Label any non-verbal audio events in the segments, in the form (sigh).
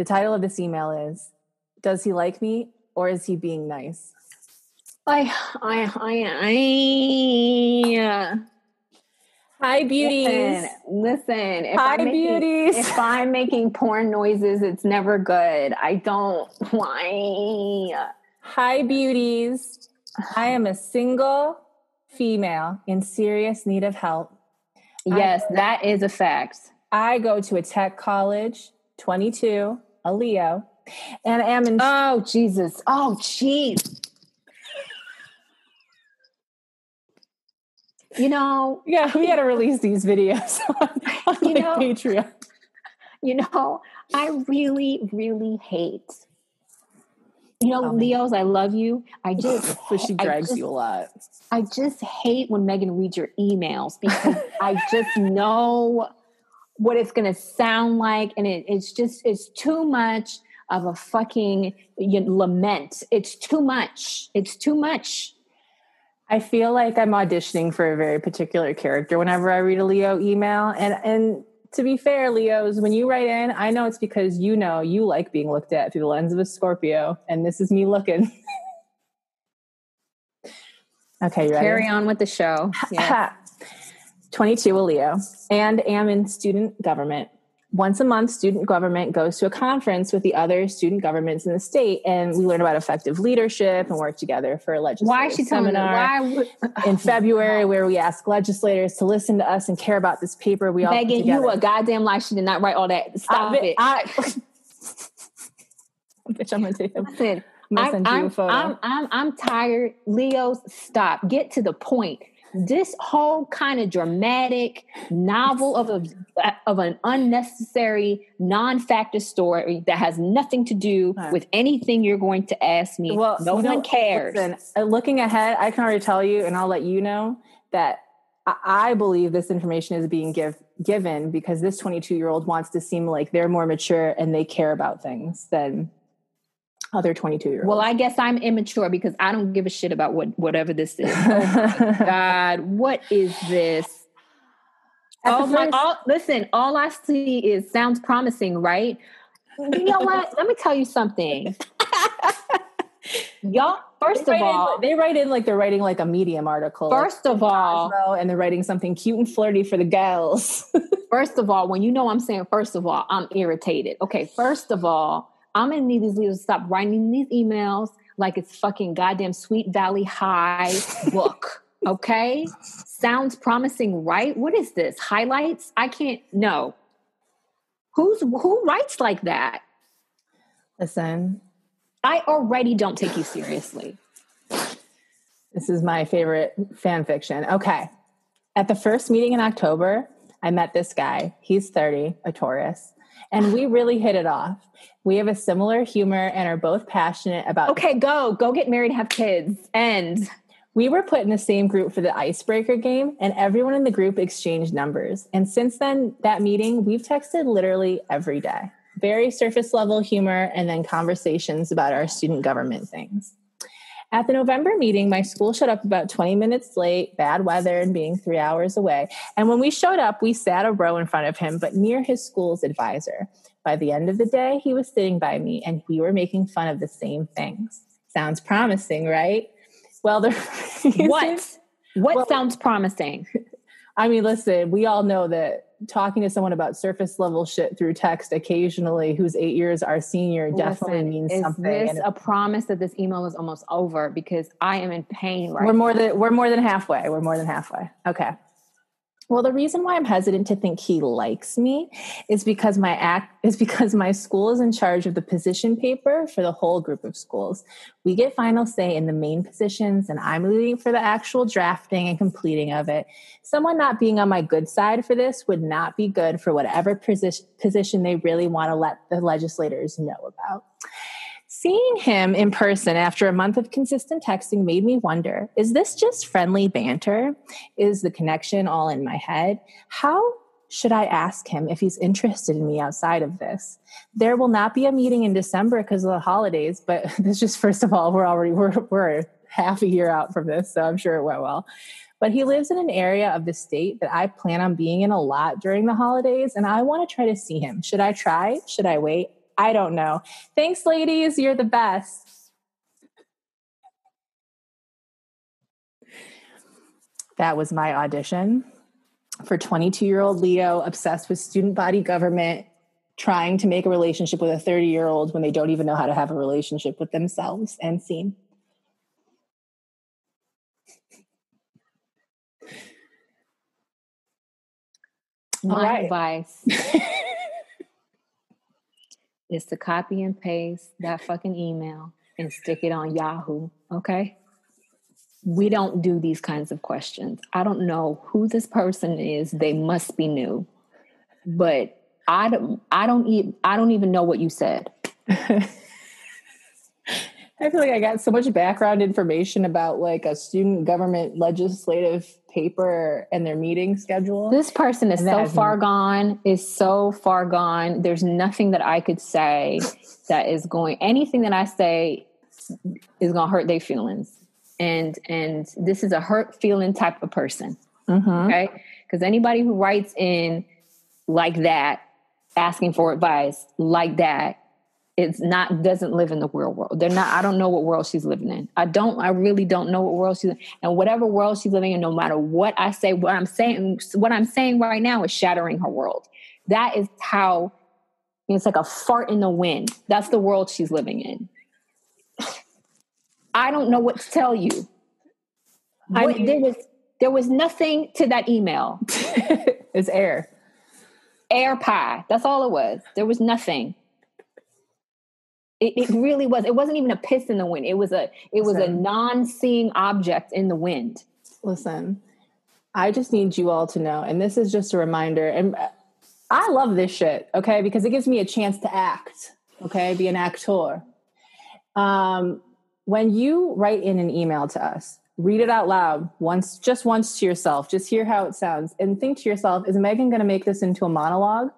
The title of this email is Does he like me or is he being nice? I, I, I, I. Hi, beauties. Listen, listen if Hi, I'm making, beauties. If I'm making porn noises, it's never good. I don't. Why? Hi, beauties. I am a single female in serious need of help. Yes, that is a fact. I go to a tech college, 22, a Leo, and am in. Oh Jesus! Oh jeez! You know, yeah, we got to release these videos (laughs) on, on You like know- Patreon. you know, I really, really hate. You know, Oh. Leos, I love you. I (laughs) just, But she drags just- you a lot. I just hate when Megan reads your emails because I just (laughs) know what it's going to sound like, and it, it's just it's too much of a fucking you know, lament. It's too much. It's too much. I feel like I'm auditioning for a very particular character whenever I read a Leo email. And and to be fair, Leos, when you write in, I know it's because you know you like being looked at through the lens of a Scorpio, and this is me looking. (laughs) okay, you ready? Carry on with the show. (laughs) Yeah. 22 a Leo and am in student government. Once a month, student government goes to a conference with the other student governments in the state, and we learn about effective leadership and work together for a legislative Why is she seminar Why would, in February, where we ask legislators to listen to us and care about this paper we all Megan, you a goddamn lie. She did not write all that. Stop I, it. I, (laughs) bitch, I'm gonna take a, I'm Listen, I'm, send you a I'm. I'm, I'm, I'm tired. Leos, stop. Get to the point. This whole kind of dramatic novel of a of an unnecessary non-factor story that has nothing to do with anything you're going to ask me. Well, no one know, cares. listen, uh, looking ahead, I can already tell you, and I'll let you know that I, I believe this information is being give, given because this 22 year old wants to seem like they're more mature and they care about things than other 22 year olds. Well, I guess I'm immature because I don't give a shit about what whatever this is. (laughs) Oh God, what is this? At Oh my! first- All, listen, all I see is sounds promising, right? You know what? Let me tell you something. (laughs) Y'all, first of all, in, they write in like they're writing like a medium article. like first of all, and they're writing something cute and flirty for the gals. (laughs) first of all, when you know I'm saying first of all, I'm irritated. Okay, first of all, I'm gonna need these leaders to stop writing these emails like it's fucking goddamn Sweet Valley High (laughs) book. Okay, sounds promising, right? What is this? Highlights? I can't. No. Who's who writes like that? Listen, I already don't take you seriously. This is my favorite fan fiction. Okay. At the first meeting in October, I met this guy. He's 30, a Taurus, and we really hit it off. We have a similar humor and are both passionate about. Okay, go go get married, have kids, and We were put in the same group for the icebreaker game, and everyone in the group exchanged numbers. And since then, that meeting, we've texted literally every day. Very surface level humor and then conversations about our student government things. At the November meeting, my school showed up about 20 minutes late, bad weather, and being three hours away. And when we showed up, we sat a row in front of him, but near his school's advisor. By the end of the day, he was sitting by me, and we were making fun of the same things. Sounds promising, right? Well, the (laughs) what? What Well- sounds promising? (laughs) I mean, listen, we all know that talking to someone about surface level shit through text occasionally, who's eight years our senior, definitely Listen, means is something. this And a promise that this email is almost over? Because I am in pain right we're more than we're more than halfway. We're more than halfway. Okay. Well, the reason why I'm hesitant to think he likes me is because my act (laughs) is because my school is in charge of the position paper for the whole group of schools. We get final say in the main positions, and I'm leading for the actual drafting and completing of it. Someone not being on my good side for this would not be good for whatever position they really want to let the legislators know about. Seeing him in person after a month of consistent texting made me wonder is this just friendly banter? Is the connection all in my head? How should I ask him if he's interested in me outside of this? There will not be a meeting in December because of the holidays, but (laughs) this just first of all, we're already we're we're half a year out from this, so I'm sure it went well. But he lives in an area of the state that I plan on being in a lot during the holidays, and I want to try to see him. Should I try? Should I wait? I don't know. Thanks, ladies. You're the best. That was my audition for 22 year old Leo, obsessed with student body government, trying to make a relationship with a 30 year old when they don't even know how to have a relationship with themselves and scene. My right. advice (laughs) is to copy and paste that fucking email and stick it on Yahoo, okay? We don't do these kinds of questions. I don't know who this person is. They must be new. But I don't I don't even I don't even know what you said. (laughs) I feel like I got so much background information about like a student government legislative paper and their meeting schedule. This person is so far gone, is so far gone. There's nothing that I could say that is going anything that I say is going to hurt their feelings. And and this is a hurt feeling type of person. Mm-hmm. Okay? Cuz anybody who writes in like that asking for advice like that it's not doesn't live in the real world. They're not. I don't know what world she's living in. I don't. I really don't know what world she's in. And whatever world she's living in, no matter what I say, what I'm saying, what I'm saying right now is shattering her world. That is how. It's like a fart in the wind. That's the world she's living in. I don't know what to tell you. I mean, there was there was nothing to that email. (laughs) it's air. Air pie. That's all it was. There was nothing. It, it, really was. It wasn't even a piss in the wind. It was a it was Listen. a non-seeing object in the wind. Listen, I just need you all to know, and this is just a reminder. And I love this shit, okay, because it gives me a chance to act, okay, be an actor. Um, when you write in an email to us, read it out loud once, just once to yourself. Just hear how it sounds, and think to yourself: Is Megan going to make this into a monologue?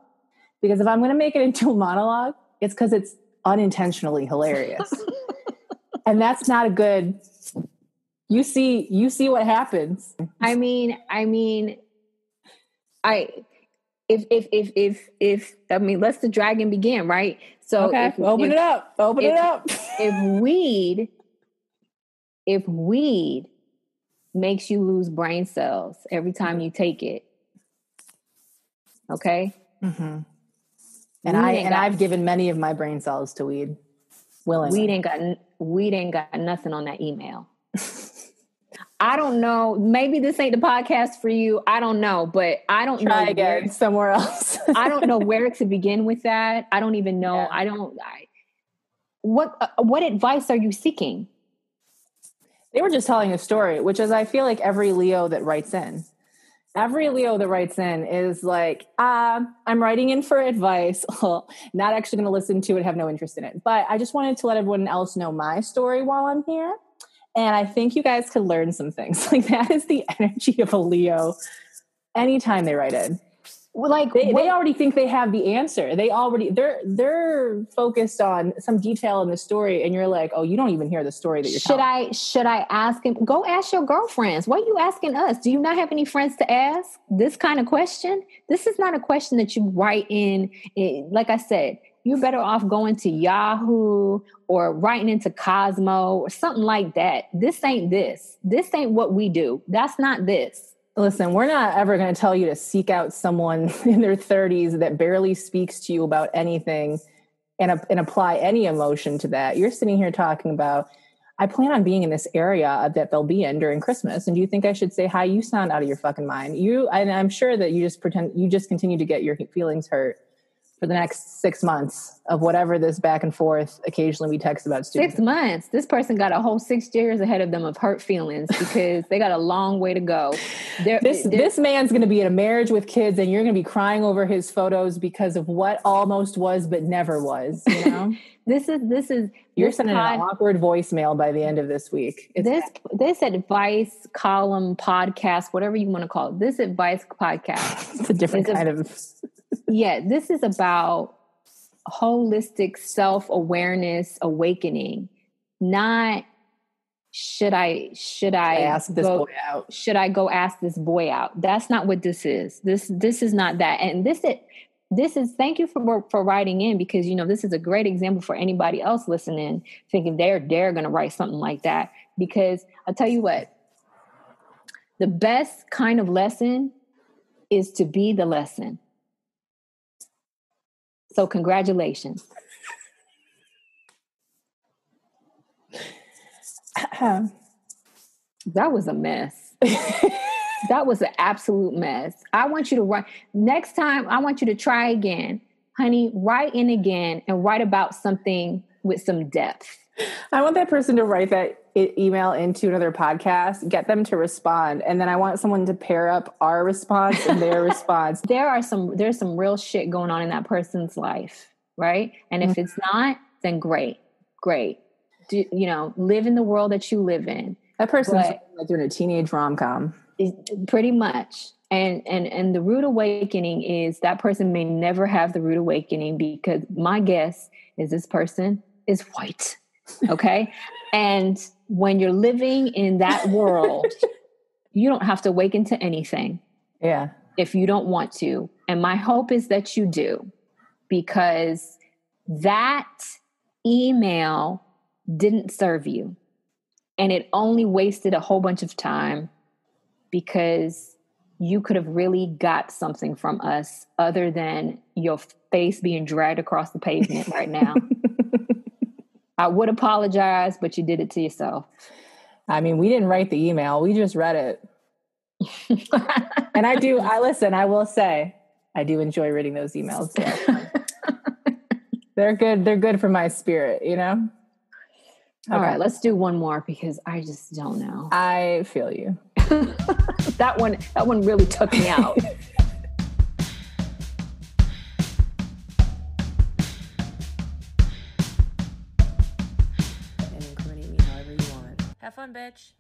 Because if I'm going to make it (laughs) into a monologue, it's because it's unintentionally hilarious. (laughs) and that's not a good you see you see what happens. I mean, I mean I if if if if if I mean let's the dragon begin, right? So okay, if, open if, it up. Open if, it up. if weed if weed makes you lose brain cells every time you take it. Okay? Mm-hmm. And weed I and got, I've given many of my brain cells to weed. Willingly. Weed ain't got weed ain't got nothing on that email. (laughs) I don't know. Maybe this ain't the podcast for you. I don't know, but I don't Try know again where, somewhere else. (laughs) I don't know where to begin with that. I don't even know. Yeah. I don't. I, what uh, what advice are you seeking? They were just telling a story, which is I feel like every Leo that writes in every Leo that writes in is like, uh, I'm writing in for advice. (laughs) Not actually going to listen to it, have no interest in it. But I just wanted to let everyone else know my story while I'm here. And I think you guys could learn some things. (laughs) Like that is the energy of a Leo anytime they write in like they, they already think they have the answer. They already they're they're focused on some detail in the story and you're like oh you don't even hear the story that you're should telling. i should i ask him? Go ask your girlfriends. What are you asking us? Do you not have any friends to ask this kind of question? This is not a question that you write in it, like i said you're better off going to yahoo or writing into cosmo or something like that. This ain't this. This ain't what we do. That's not this Listen, we're not ever going to tell you to seek out someone (laughs) in their 30s that barely speaks to you about anything and, and apply any emotion to that. You're sitting here talking about, I plan on being in this area that they'll be in during Christmas. And do you think I should say hi? You sound out of your fucking mind. You, and I'm sure that you just pretend, you just continue to get your feelings hurt for the next six months of whatever this back and forth occasionally we text about students. Six months. This person got a whole six years ahead of them of hurt feelings (laughs) because they got a long way to go. They're, this they're, this man's going to be in a marriage with kids, and you're going to be crying over his photos because of what almost was but never was. You (laughs) know. this is this is you're sending pod, an awkward voicemail by the end of this week. It's this bad. this advice column podcast, whatever you want to call it, this advice podcast. (laughs) it's a different kind a, of yeah, this is about holistic self awareness awakening, not should I should I, I ask this go, boy out? Should I go ask this boy out? That's not what this is. This this is not that. And this it this is thank you for for writing in because you know this is a great example for anybody else listening thinking they're they're going to write something like that because i'll tell you what the best kind of lesson is to be the lesson so congratulations uh-huh. that was a mess (laughs) that was an absolute mess. I want you to write next time. I want you to try again, honey. Write in again and write about something with some depth. I want that person to write that email into another podcast, get them to respond, and then I want someone to pair up our response and their (laughs) response. There are some there's some real shit going on in that person's life, right? And if mm-hmm. it's not, then great, great. Do, you know, live in the world that you live in. That person's but, like doing a teenage rom com pretty much and and and the root awakening is that person may never have the root awakening because my guess is this person is white okay? And when you're living in that world (laughs) you don't have to awaken to anything yeah. if you don't want to. And my hope is that you do because that email didn't serve you and it only wasted a whole bunch of time because you could have really got something from us other than your face being dragged across the pavement right now. (laughs) I would apologize, but you did it to yourself. I mean, we didn't write the email, we just read it. and I do, I (laughs) listen, I will say, I do enjoy reading those emails. (laughs) they're good, they're good for my spirit, you know? All okay. right, let's do one more because I just don't know. I feel you. (laughs) that one that one really took me out. Have fun, bitch.